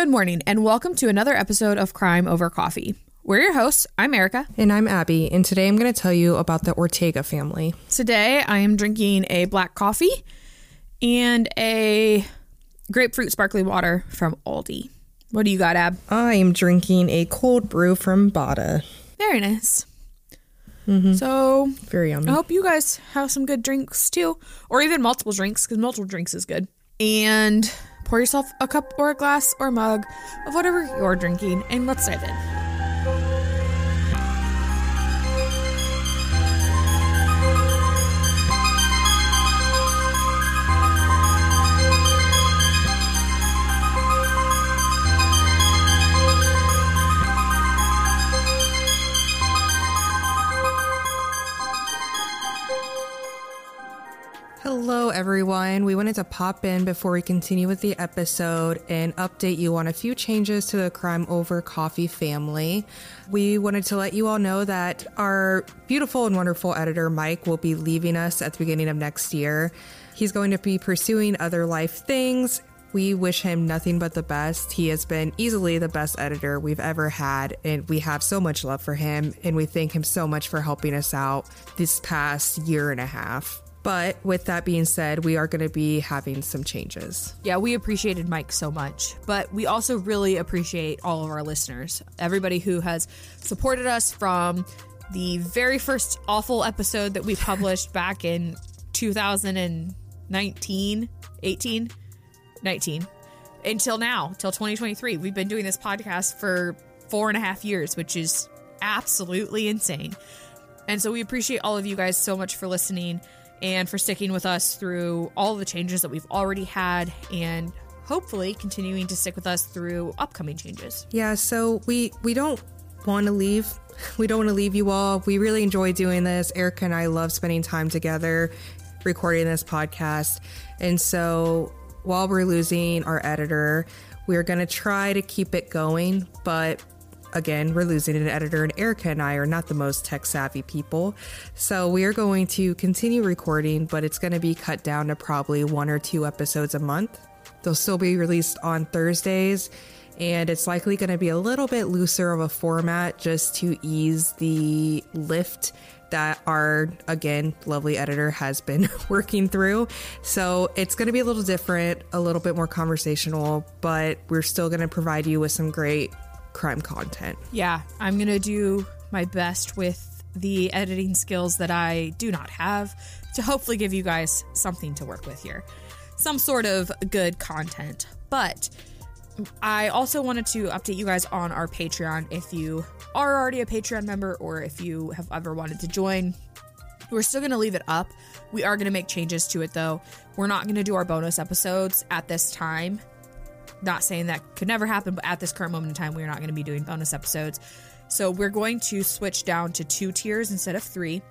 Good morning, and welcome to another episode of Crime Over Coffee. We're your hosts. I'm Ericka. And I'm Abby, and today I'm going to tell you about the Ortega family. Today I am drinking a black coffee and a grapefruit sparkling water from Aldi. What do you got, Ab? I am drinking a cold brew from Bada. Very nice. Mm-hmm. So Very yummy. I hope you guys have some good drinks too, or even multiple drinks, because multiple drinks is good. And pour yourself a cup or a glass or mug of whatever you're drinking, and let's dive in. Hello, everyone. We wanted to pop in before we continue with the episode and update you on a few changes to the Crime Over Coffee family. We wanted to let you all know that our beautiful and wonderful editor, Mike, will be leaving us at the beginning of next year. He's going to be pursuing other life things. We wish him nothing but the best. He has been easily the best editor we've ever had, and we have so much love for him, and we thank him so much for helping us out this past year and a half. But with that being said, we are going to be having some changes. Yeah, we appreciated Mike so much, but we also really appreciate all of our listeners. Everybody who has supported us from the very first awful episode that we published back in 2019, 18, 19, until now, till 2023. We've been doing this podcast for four and a half years, which is absolutely insane. And so we appreciate all of you guys so much for listening and for sticking with us through all the changes that we've already had and hopefully continuing to stick with us through upcoming changes. Yeah, so we we don't want to leave. We don't want to leave you all. We really enjoy doing this. Ericka and I love spending time together recording this podcast. And so while we're losing our editor, we're going to try to keep it going, but again, we're losing an editor, and Ericka and I are not the most tech savvy people. So we are going to continue recording, but it's going to be cut down to probably one or two episodes a month. They'll still be released on Thursdays, and it's likely going to be a little bit looser of a format just to ease the lift that our again lovely editor has been working through. So it's going to be a little different, a little bit more conversational, but we're still going to provide you with some great crime content. Yeah, I'm going to do my best with the editing skills that I do not have to hopefully give you guys something to work with here. Some sort of good content. But I also wanted to update you guys on our Patreon if you are already a Patreon member or if you have ever wanted to join. We're still going to leave it up. We are going to make changes to it though. We're not going to do our bonus episodes at this time. Not saying that could never happen, but at this current moment in time, we are not going to be doing bonus episodes. So we're going to switch down to two tiers instead of three.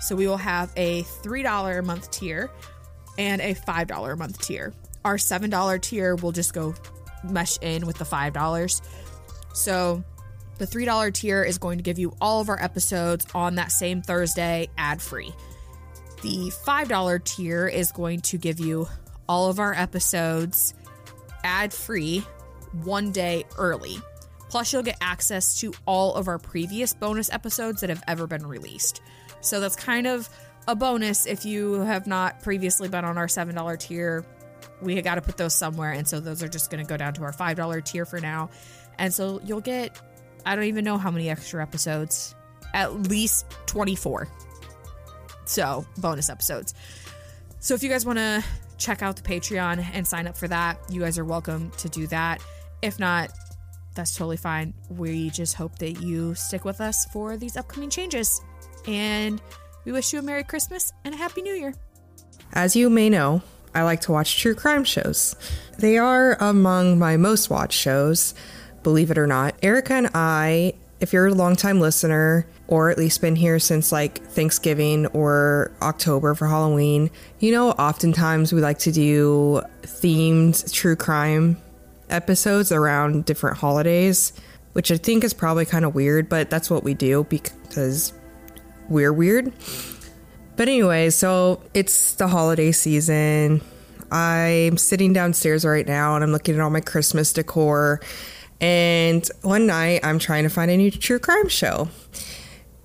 So we will have a $3 a month tier and a $5 a month tier. Our $7 tier will just go mesh in with the $5. So the $3 tier is going to give you all of our episodes on that same Thursday ad free. The $5 tier is going to give you all of our episodes ad free one day early. Plus, you'll get access to all of our previous bonus episodes that have ever been released. So, that's kind of a bonus if you have not previously been on our $7 tier. We got to put those somewhere. And so, those are just going to go down to our $5 tier for now. And so, you'll get, I don't even know how many extra episodes, at least 24. So, bonus episodes. So if you guys want to check out the Patreon and sign up for that, you guys are welcome to do that. If not, that's totally fine. We just hope that you stick with us for these upcoming changes. And we wish you a Merry Christmas and a Happy New Year. As you may know, I like to watch true crime shows. They are among my most watched shows, believe it or not. Ericka and I, if you're a longtime listener, or at least been here since like Thanksgiving or October for Halloween, you know, oftentimes we like to do themed true crime episodes around different holidays, which I think is probably kind of weird, but that's what we do because we're weird. But anyway, so it's the holiday season. I'm sitting downstairs right now and I'm looking at all my Christmas decor. And one night I'm trying to find a new true crime show.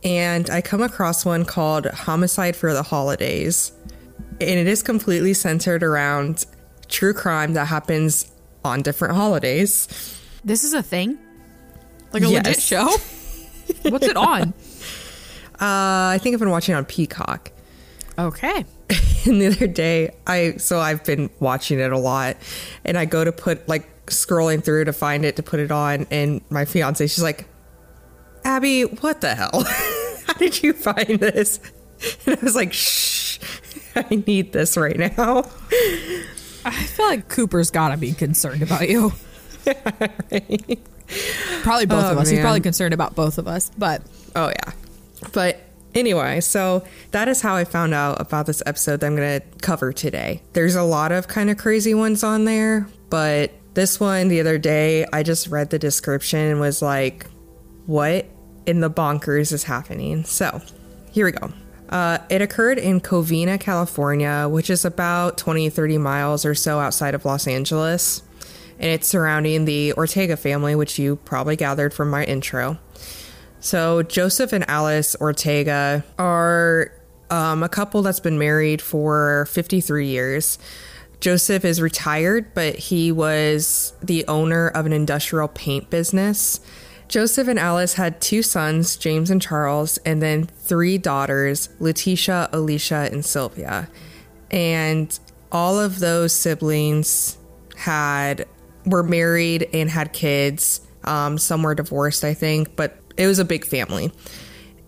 And I come across one called Homicide for the Holidays. And it is completely centered around true crime that happens on different holidays. This is a thing? Like a Yes. legit show? What's it on? Uh, I think I've been watching on Peacock. Okay. And the other day, I so I've been watching it a lot, and I go to put like scrolling through to find it to put it on, and my fiance, she's like, "Abby, what the hell? How did you find this?" And I was like, "Shh, I need this right now." I feel like Cooper's gotta be concerned about you. Probably both Oh, of us. He's probably concerned about both of us. But Oh yeah. But anyway, so that is how I found out about this episode that I'm going to cover today. There's a lot of kind of crazy ones on there, but this one the other day, I just read the description and was like, what in the bonkers is happening? So here we go. Uh, it occurred in Covina, California, which is about 20, 30 miles or so outside of Los Angeles. And it's surrounding the Ortega family, which you probably gathered from my intro. So, Joseph and Alice Ortega are um, a couple that's been married for 53 years. Joseph is retired, but he was the owner of an industrial paint business. Joseph and Alice had two sons, James and Charles, and then three daughters, Letitia, Alicia, and Sylvia. And all of those siblings had were married and had kids. Um, some were divorced, I think, but it was a big family.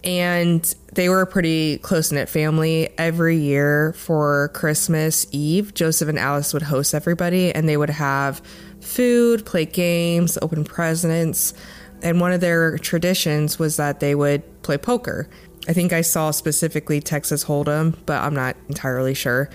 And they were a pretty close knit family. Every year for Christmas Eve, Joseph and Alice would host everybody and they would have food, play games, open presents. And one of their traditions was that they would play poker. I think I saw specifically Texas Hold'em, but I'm not entirely sure.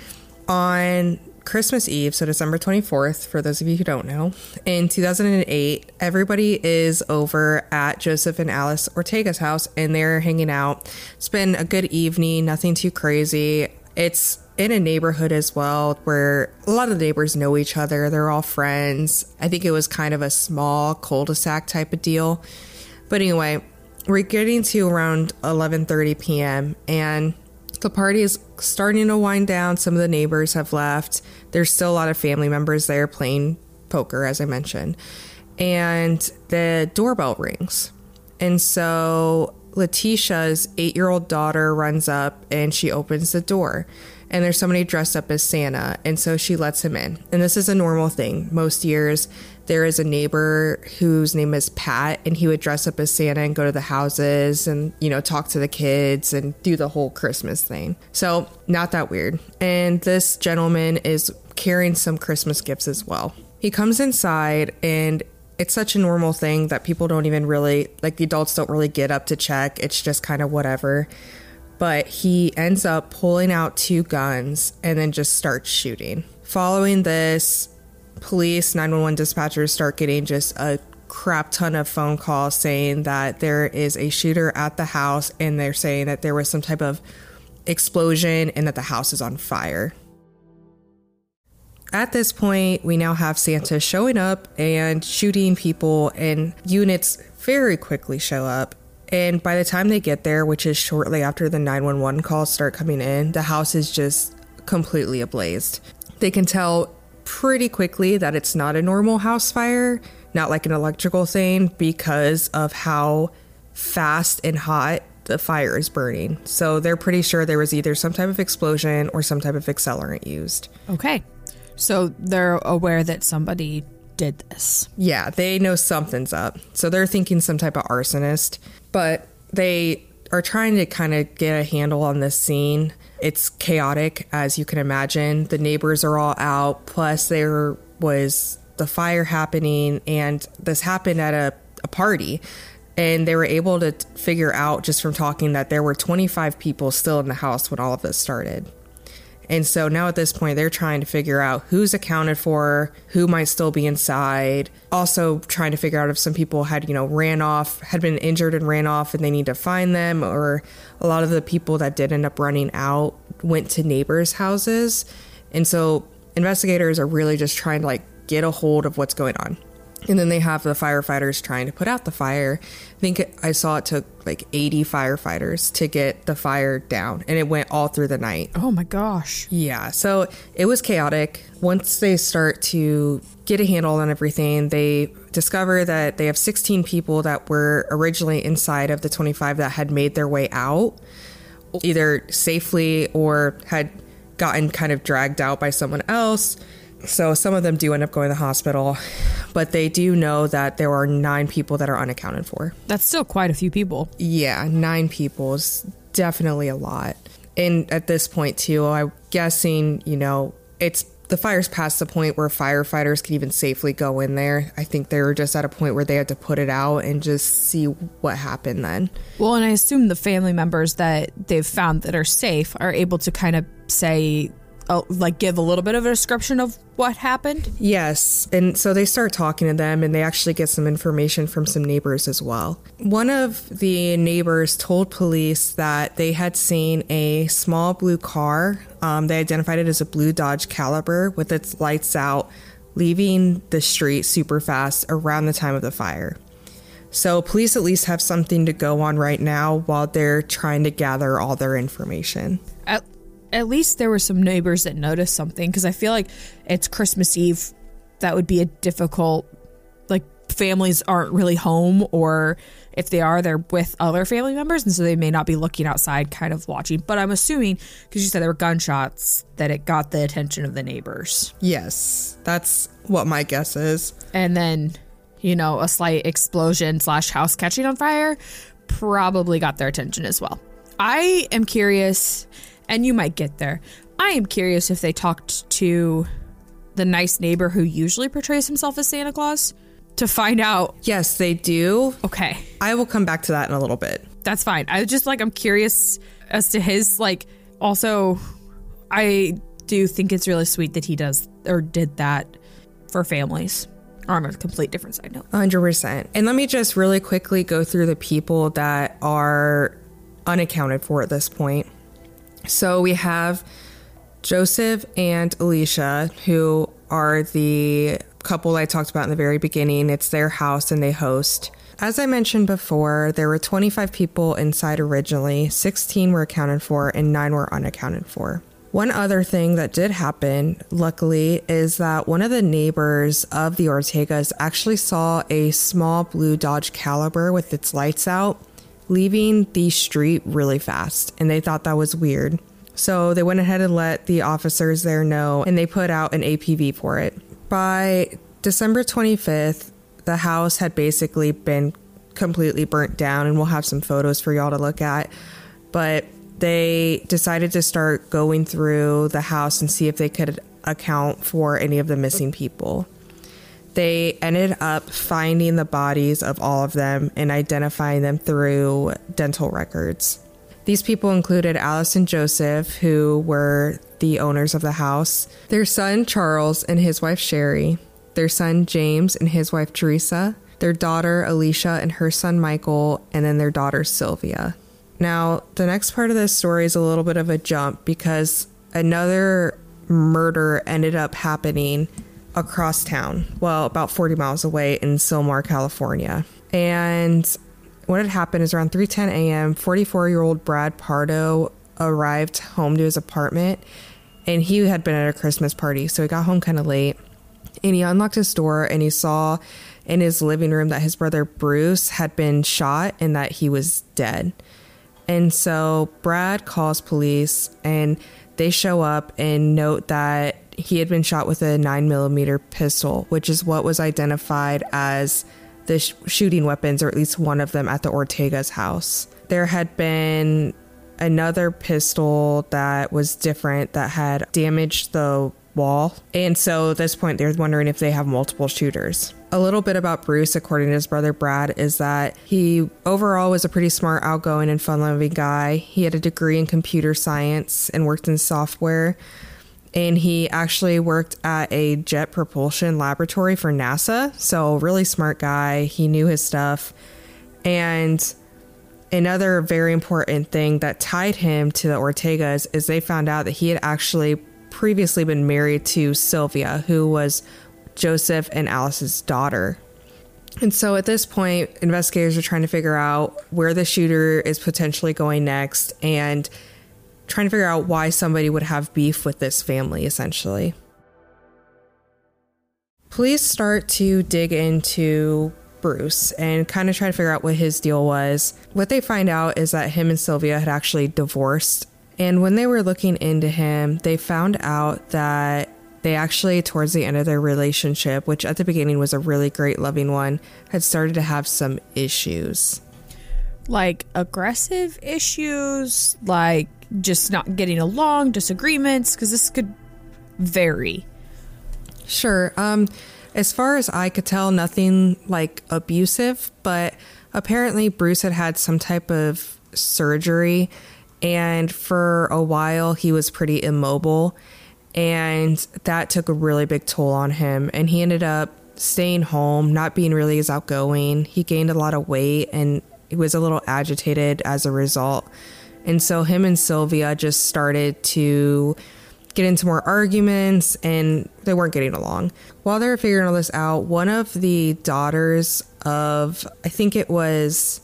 On Christmas Eve, so December 24th, for those of you who don't know, in 2008, everybody is over at Joseph and Alice Ortega's house and they're hanging out. It's been a good evening, nothing too crazy. It's in a neighborhood as well where a lot of the neighbors know each other, they're all friends. I think it was kind of a small cul de sac type of deal. But anyway, we're getting to around 11:30 p.m. and the party is starting to wind down. Some of the neighbors have left. There's still a lot of family members there playing poker, as I mentioned. And the doorbell rings. And so Letitia's eight year old daughter runs up and she opens the door. And there's somebody dressed up as Santa. And so she lets him in. And this is a normal thing. Most years, there is a neighbor whose name is Pat, and he would dress up as Santa and go to the houses and, you know, talk to the kids and do the whole Christmas thing. So, not that weird. And this gentleman is carrying some Christmas gifts as well. He comes inside and it's such a normal thing that people don't even really, like, the adults don't really get up to check. It's just kind of whatever. But he ends up pulling out two guns and then just starts shooting. Following this, police 911 dispatchers start getting just a crap ton of phone calls saying that there is a shooter at the house and they're saying that there was some type of explosion and that the house is on fire. At this point, we now have Santa showing up and shooting people, and units very quickly show up. And by the time they get there, which is shortly after the 911 calls start coming in, the house is just completely ablaze. They can tell pretty quickly that it's not a normal house fire, not like an electrical thing, because of how fast and hot the fire is burning. So they're pretty sure there was either some type of explosion or some type of accelerant used. okay. So they're aware that somebody did this. Yeah, they know something's up. So they're thinking some type of arsonist, but they are trying to kind of get a handle on this scene. It's chaotic, as you can imagine. The neighbors are all out, plus, there was the fire happening, and this happened at a, a party. And they were able to figure out just from talking that there were 25 people still in the house when all of this started. And so now at this point, they're trying to figure out who's accounted for, who might still be inside. Also, trying to figure out if some people had, you know, ran off, had been injured and ran off and they need to find them, or a lot of the people that did end up running out went to neighbors' houses. And so investigators are really just trying to like get a hold of what's going on. And then they have the firefighters trying to put out the fire. I think I saw it took like 80 firefighters to get the fire down, and it went all through the night. Oh my gosh. Yeah, so it was chaotic. Once they start to get a handle on everything, they discover that they have 16 people that were originally inside of the 25 that had made their way out, either safely or had gotten kind of dragged out by someone else. So some of them do end up going to the hospital, but they do know that there are nine people that are unaccounted for. That's still quite a few people. Yeah, nine people is definitely a lot. And at this point, too, I'm guessing, you know, it's the fire's past the point where firefighters can even safely go in there. I think they were just at a point where they had to put it out and just see what happened then. Well, and I assume the family members that they've found that are safe are able to kind of say, uh, like, give a little bit of a description of what happened. Yes. And so they start talking to them and they actually get some information from some neighbors as well. One of the neighbors told police that they had seen a small blue car. Um, they identified it as a blue Dodge Caliber with its lights out, leaving the street super fast around the time of the fire. So, police at least have something to go on right now while they're trying to gather all their information. At, at least there were some neighbors that noticed something because I feel like it's Christmas Eve. That would be a difficult, like, families aren't really home, or if they are, they're with other family members, and so they may not be looking outside, kind of watching. But I'm assuming, because you said there were gunshots, that it got the attention of the neighbors. Yes, that's what my guess is. And then, you know, a slight explosion slash house catching on fire probably got their attention as well. I am curious, and you might get there. I am curious if they talked to the nice neighbor who usually portrays himself as Santa Claus to find out. Yes, they do. Okay, I will come back to that in a little bit. that's fine. I just like, I'm curious as to his, like, also, I do think it's really sweet that he does or did that for families. On a complete different side note. 100%. And let me just really quickly go through the people that are unaccounted for at this point. So we have Joseph and Alicia, who are the couple I talked about in the very beginning. It's their house and they host. As I mentioned before, there were 25 people inside originally, 16 were accounted for, and 9 were unaccounted for. One other thing that did happen, luckily, is that one of the neighbors of the Ortegas actually saw a small blue Dodge Caliber with its lights out leaving the street really fast, and they thought that was weird. So they went ahead and let the officers there know, and they put out an APB for it. By December 25th, the house had basically been completely burnt down, and we'll have some photos for y'all to look at. But they decided to start going through the house and see if they could account for any of the missing people. They ended up finding the bodies of all of them and identifying them through dental records. These people included Alice and Joseph, who were the owners of the house, their son Charles and his wife Sherry, their son James and his wife Teresa, their daughter Alicia and her son Michael, and then their daughter Sylvia. Now, the next part of this story is a little bit of a jump because another murder ended up happening across town, well, about 40 miles away in Sylmar, California. And what had happened is around 3:10 a.m., 44-year-old Brad Pardo arrived home to his apartment and he had been at a Christmas party, so he got home kind of late. And he unlocked his door and he saw in his living room that his brother Bruce had been shot and that he was dead. And so Brad calls police and they show up and note that he had been shot with a 9 millimeter pistol, which is what was identified as the sh- shooting weapons, or at least one of them, at the Ortega's house. There had been another pistol that was different that had damaged the wall. And so at this point, they're wondering if they have multiple shooters. A little bit about Bruce, according to his brother Brad, is that he overall was a pretty smart, outgoing, and fun loving guy. He had a degree in computer science and worked in software. And he actually worked at a jet propulsion laboratory for NASA. So, really smart guy. He knew his stuff. And another very important thing that tied him to the Ortegas is they found out that he had actually previously been married to Sylvia, who was Joseph and Alice's daughter. And so at this point, investigators are trying to figure out where the shooter is potentially going next and trying to figure out why somebody would have beef with this family, essentially. Police start to dig into Bruce and kind of try to figure out what his deal was. What they find out is that him and Sylvia had actually divorced. And when they were looking into him, they found out that they actually, towards the end of their relationship, which at the beginning was a really great, loving one, had started to have some issues. Like aggressive issues, like just not getting along, disagreements, because this could vary. Sure. Um, as far as I could tell, nothing like abusive, but apparently Bruce had had some type of surgery, and for a while he was pretty immobile, and that took a really big toll on him. And he ended up staying home, not being really as outgoing. He gained a lot of weight, and he was a little agitated as a result. And so him and Sylvia just started to get into more arguments and they weren't getting along. While they were figuring all this out, one of the daughters of, I think it was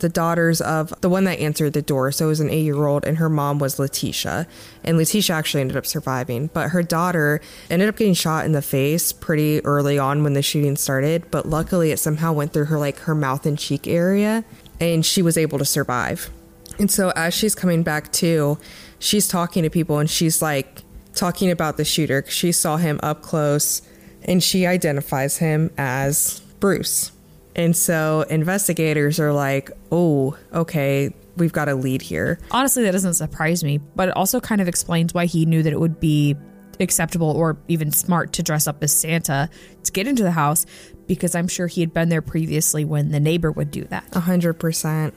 the daughters of the one that answered the door. So it was an eight year old, and her mom was Letitia. And Letitia actually ended up surviving, but her daughter ended up getting shot in the face pretty early on when the shooting started. But luckily, it somehow went through her like her mouth and cheek area, and she was able to survive. And so as she's coming back to, she's talking to people and she's like talking about the shooter. Because she saw him up close and she identifies him as Bruce. And so investigators are like, oh, okay, we've got a lead here. Honestly, that doesn't surprise me, but it also kind of explains why he knew that it would be acceptable or even smart to dress up as Santa to get into the house because I'm sure he had been there previously when the neighbor would do that. A hundred percent.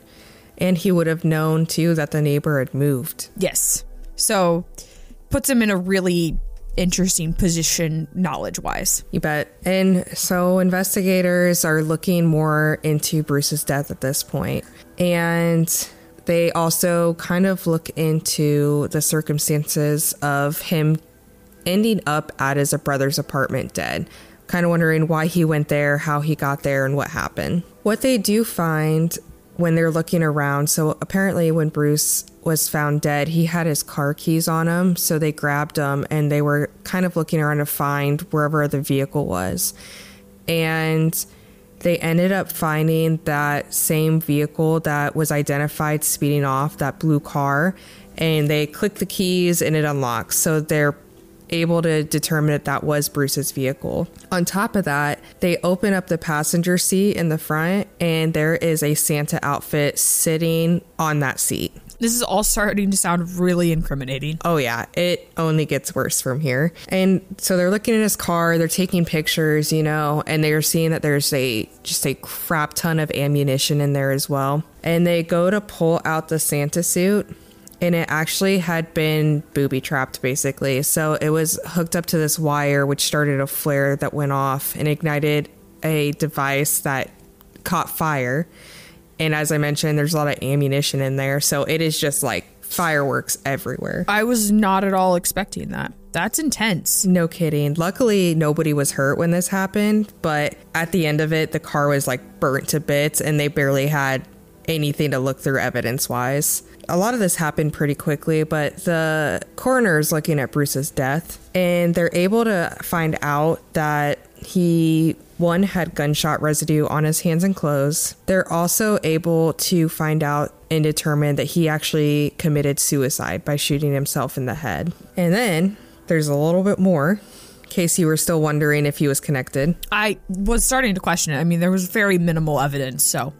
And he would have known too that the neighbor had moved. Yes. So puts him in a really interesting position knowledge wise. You bet. And so investigators are looking more into Bruce's death at this point. And they also kind of look into the circumstances of him ending up at his brother's apartment dead. Kind of wondering why he went there, how he got there, and what happened. What they do find when they're looking around. So apparently, when Bruce was found dead, he had his car keys on him. So they grabbed him and they were kind of looking around to find wherever the vehicle was. And they ended up finding that same vehicle that was identified speeding off, that blue car. And they click the keys and it unlocks. So they're able to determine that that was Bruce's vehicle. On top of that, they open up the passenger seat in the front, and there is a Santa outfit sitting on that seat. This is all starting to sound really incriminating. Oh, yeah. It only gets worse from here. And so they're looking at his car, they're taking pictures, you know, and they're seeing that there's a just a crap ton of ammunition in there as well. And they go to pull out the Santa suit and it actually had been booby trapped basically. So it was hooked up to this wire, which started a flare that went off and ignited a device that caught fire. And as I mentioned, there's a lot of ammunition in there. So it is just like fireworks everywhere. I was not at all expecting that. That's intense. No kidding. Luckily, nobody was hurt when this happened, but at the end of it, the car was like burnt to bits and they barely had anything to look through evidence wise a lot of this happened pretty quickly, but the coroner is looking at Bruce's death and they're able to find out that he one had gunshot residue on his hands and clothes. They're also able to find out and determine that he actually committed suicide by shooting himself in the head. And then there's a little bit more case you were still wondering if he was connected. I was starting to question it. I mean, there was very minimal evidence, so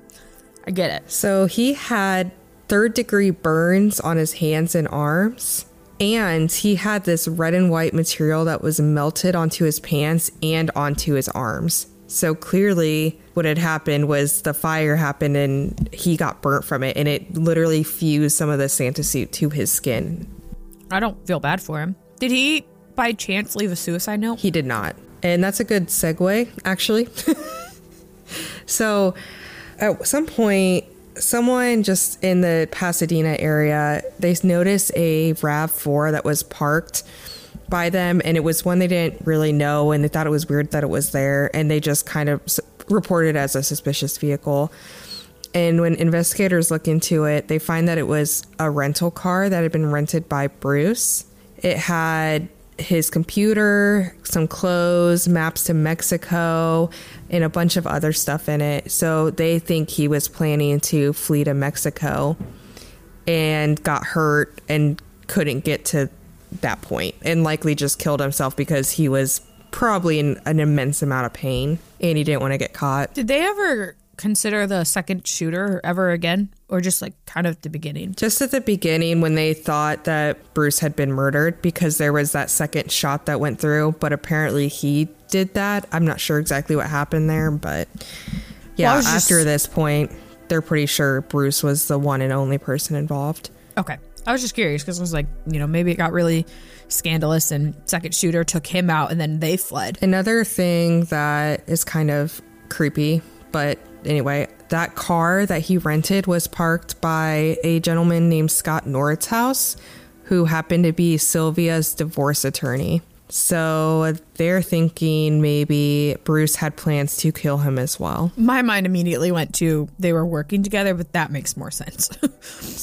I get it. So he had third degree burns on his hands and arms. And he had this red and white material that was melted onto his pants and onto his arms. So clearly, what had happened was the fire happened and he got burnt from it, and it literally fused some of the Santa suit to his skin. I don't feel bad for him. Did he, by chance, leave a suicide note? He did not. And that's a good segue, actually. so, at some point, someone just in the Pasadena area, they noticed a RAV4 that was parked by them, and it was one they didn't really know, and they thought it was weird that it was there, and they just kind of reported as a suspicious vehicle. And when investigators look into it, they find that it was a rental car that had been rented by Bruce. It had his computer, some clothes, maps to Mexico, and a bunch of other stuff in it. So they think he was planning to flee to Mexico and got hurt and couldn't get to that point and likely just killed himself because he was probably in an immense amount of pain and he didn't want to get caught. Did they ever consider the second shooter ever again, or just like kind of the beginning? Just at the beginning, when they thought that Bruce had been murdered because there was that second shot that went through, but apparently he did that. I'm not sure exactly what happened there, but yeah, Well, was just- after this point, they're pretty sure Bruce was the one and only person involved. Okay. I was just curious because I was like, you know, maybe it got really scandalous and second shooter took him out and then they fled. Another thing that is kind of creepy, but anyway, that car that he rented was parked by a gentleman named Scott Norritt's house, who happened to be Sylvia's divorce attorney. So they're thinking maybe Bruce had plans to kill him as well. My mind immediately went to they were working together, but that makes more sense.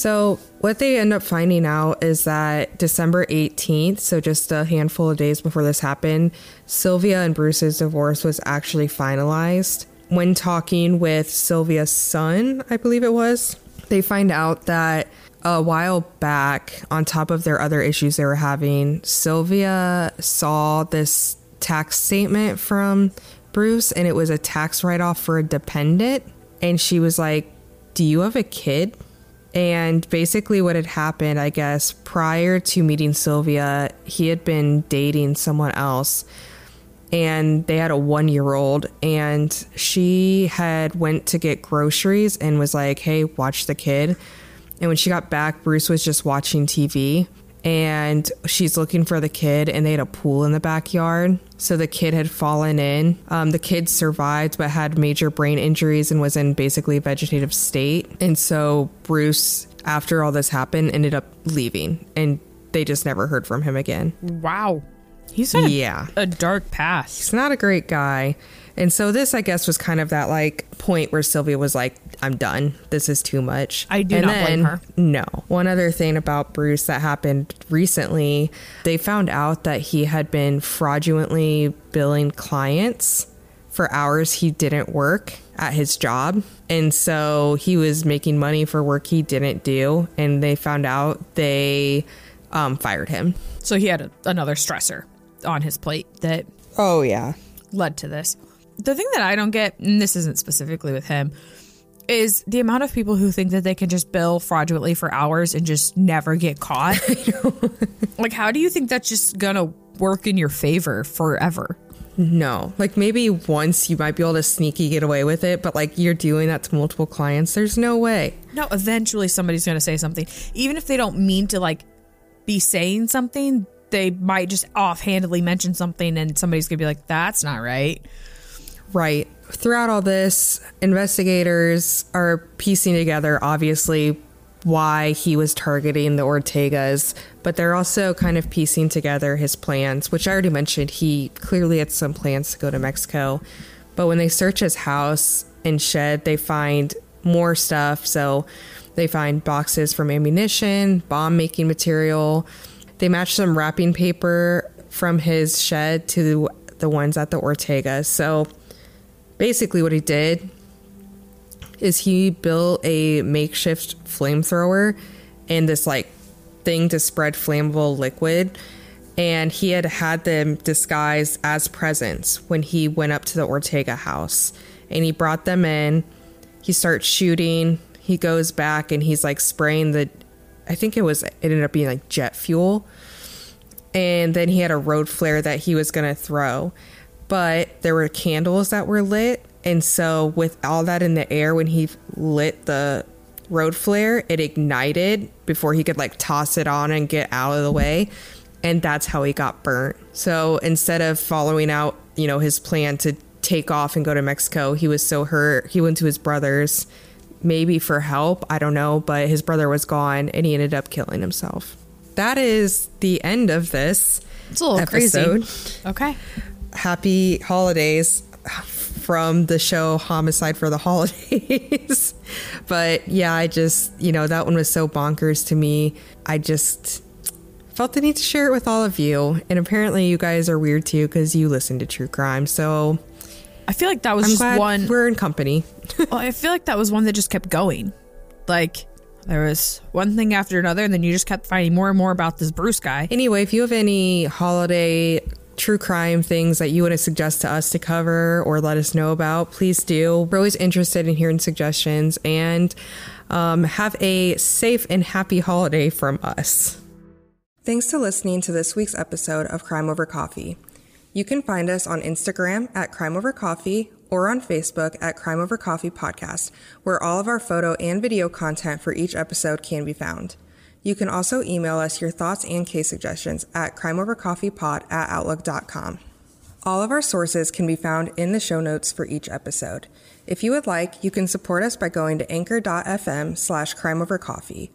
So, what they end up finding out is that December 18th, so just a handful of days before this happened, Sylvia and Bruce's divorce was actually finalized. When talking with Sylvia's son, I believe it was, they find out that a while back, on top of their other issues they were having, Sylvia saw this tax statement from Bruce and it was a tax write off for a dependent. And she was like, Do you have a kid? And basically, what had happened, I guess, prior to meeting Sylvia, he had been dating someone else and they had a one year old and she had went to get groceries and was like hey watch the kid. And when she got back bruce was just watching tv and she's looking for the kid and they had a pool in the backyard. So the kid had fallen in. Um, the kid survived but had major brain injuries and was in basically a vegetative state. And so bruce after all this happened ended up leaving and they just never heard from him again. Wow. He's had a- yeah a dark past. he's not a great guy. And so this, I guess, was kind of that like point where Sylvia was like, "I'm done. This is too much." I do And not blame her. No. One other thing about Bruce that happened recently, they found out that he had been fraudulently billing clients for hours he didn't work at his job. And so he was making money for work he didn't do. And they found out they um, fired him. So he had a, another stressor on his plate that Oh, yeah. led to this. The thing that I don't get, and this isn't specifically with him, is the amount of people who think that they can just bill fraudulently for hours and just never get caught. like, how do you think that's just gonna work in your favor forever? No, like maybe once you might be able to sneaky get away with it, but like you're doing that to multiple clients, there's no way. No, eventually somebody's gonna say something. Even if they don't mean to like be saying something, they might just offhandedly mention something and somebody's gonna be like, that's not right. Right. Throughout all this, investigators are piecing together, obviously, why he was targeting the Ortegas, but they're also kind of piecing together his plans, which I already mentioned. He clearly had some plans to go to Mexico. But when they search his house and shed, they find more stuff. So they find boxes from ammunition, bomb making material. They matched some wrapping paper from his shed to the ones at the Ortega. So basically, what he did is he built a makeshift flamethrower and this like thing to spread flammable liquid. And he had had them disguised as presents when he went up to the Ortega house. And he brought them in. He starts shooting. He goes back and he's like spraying the, I think it was, it ended up being like jet fuel and then he had a road flare that he was going to throw. But there were candles that were lit, and so with all that in the air, when he lit the road flare, it ignited before he could like toss it on and get out of the way, and that's how he got burnt. So instead of following out, you know, his plan to take off and go to Mexico, he was so hurt. He went to his brother's, maybe for help, I don't know, but his brother was gone, and he ended up killing himself that is the end of this It's a little episode. crazy. Okay. Happy holidays from the show Homicide for the Holidays. but yeah, I just, you know, that one was so bonkers to me. I just felt the need to share it with all of you. And apparently, you guys are weird too because you listen to true crime. So I feel like that was I'm just one. we're in company. well, I feel like that was one that just kept going. Like there was one thing after another, and then you just kept finding more and more about this Bruce guy. Anyway, if you have any holiday true crime things that you want to suggest to us to cover or let us know about, please do. We're always interested in hearing suggestions and um, have a safe and happy holiday from us. Thanks to listening to this week's episode of Crime Over Coffee. You can find us on Instagram at Crime Over Coffee or on Facebook at Crime Over Coffee Podcast, where all of our photo and video content for each episode can be found. You can also email us your thoughts and case suggestions at crimeovercoffeepod at outlook.com. All of our sources can be found in the show notes for each episode. If you would like, you can support us by going to anchor.fm slash crimeovercoffee.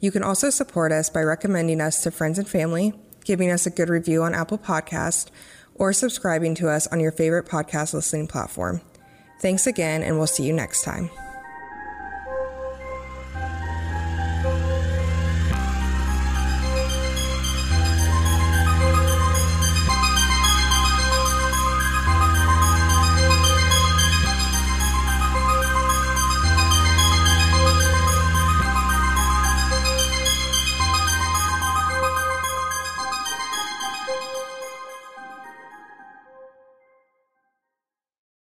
You can also support us by recommending us to friends and family, giving us a good review on Apple Podcast, or subscribing to us on your favorite podcast listening platform. Thanks again, and we'll see you next time.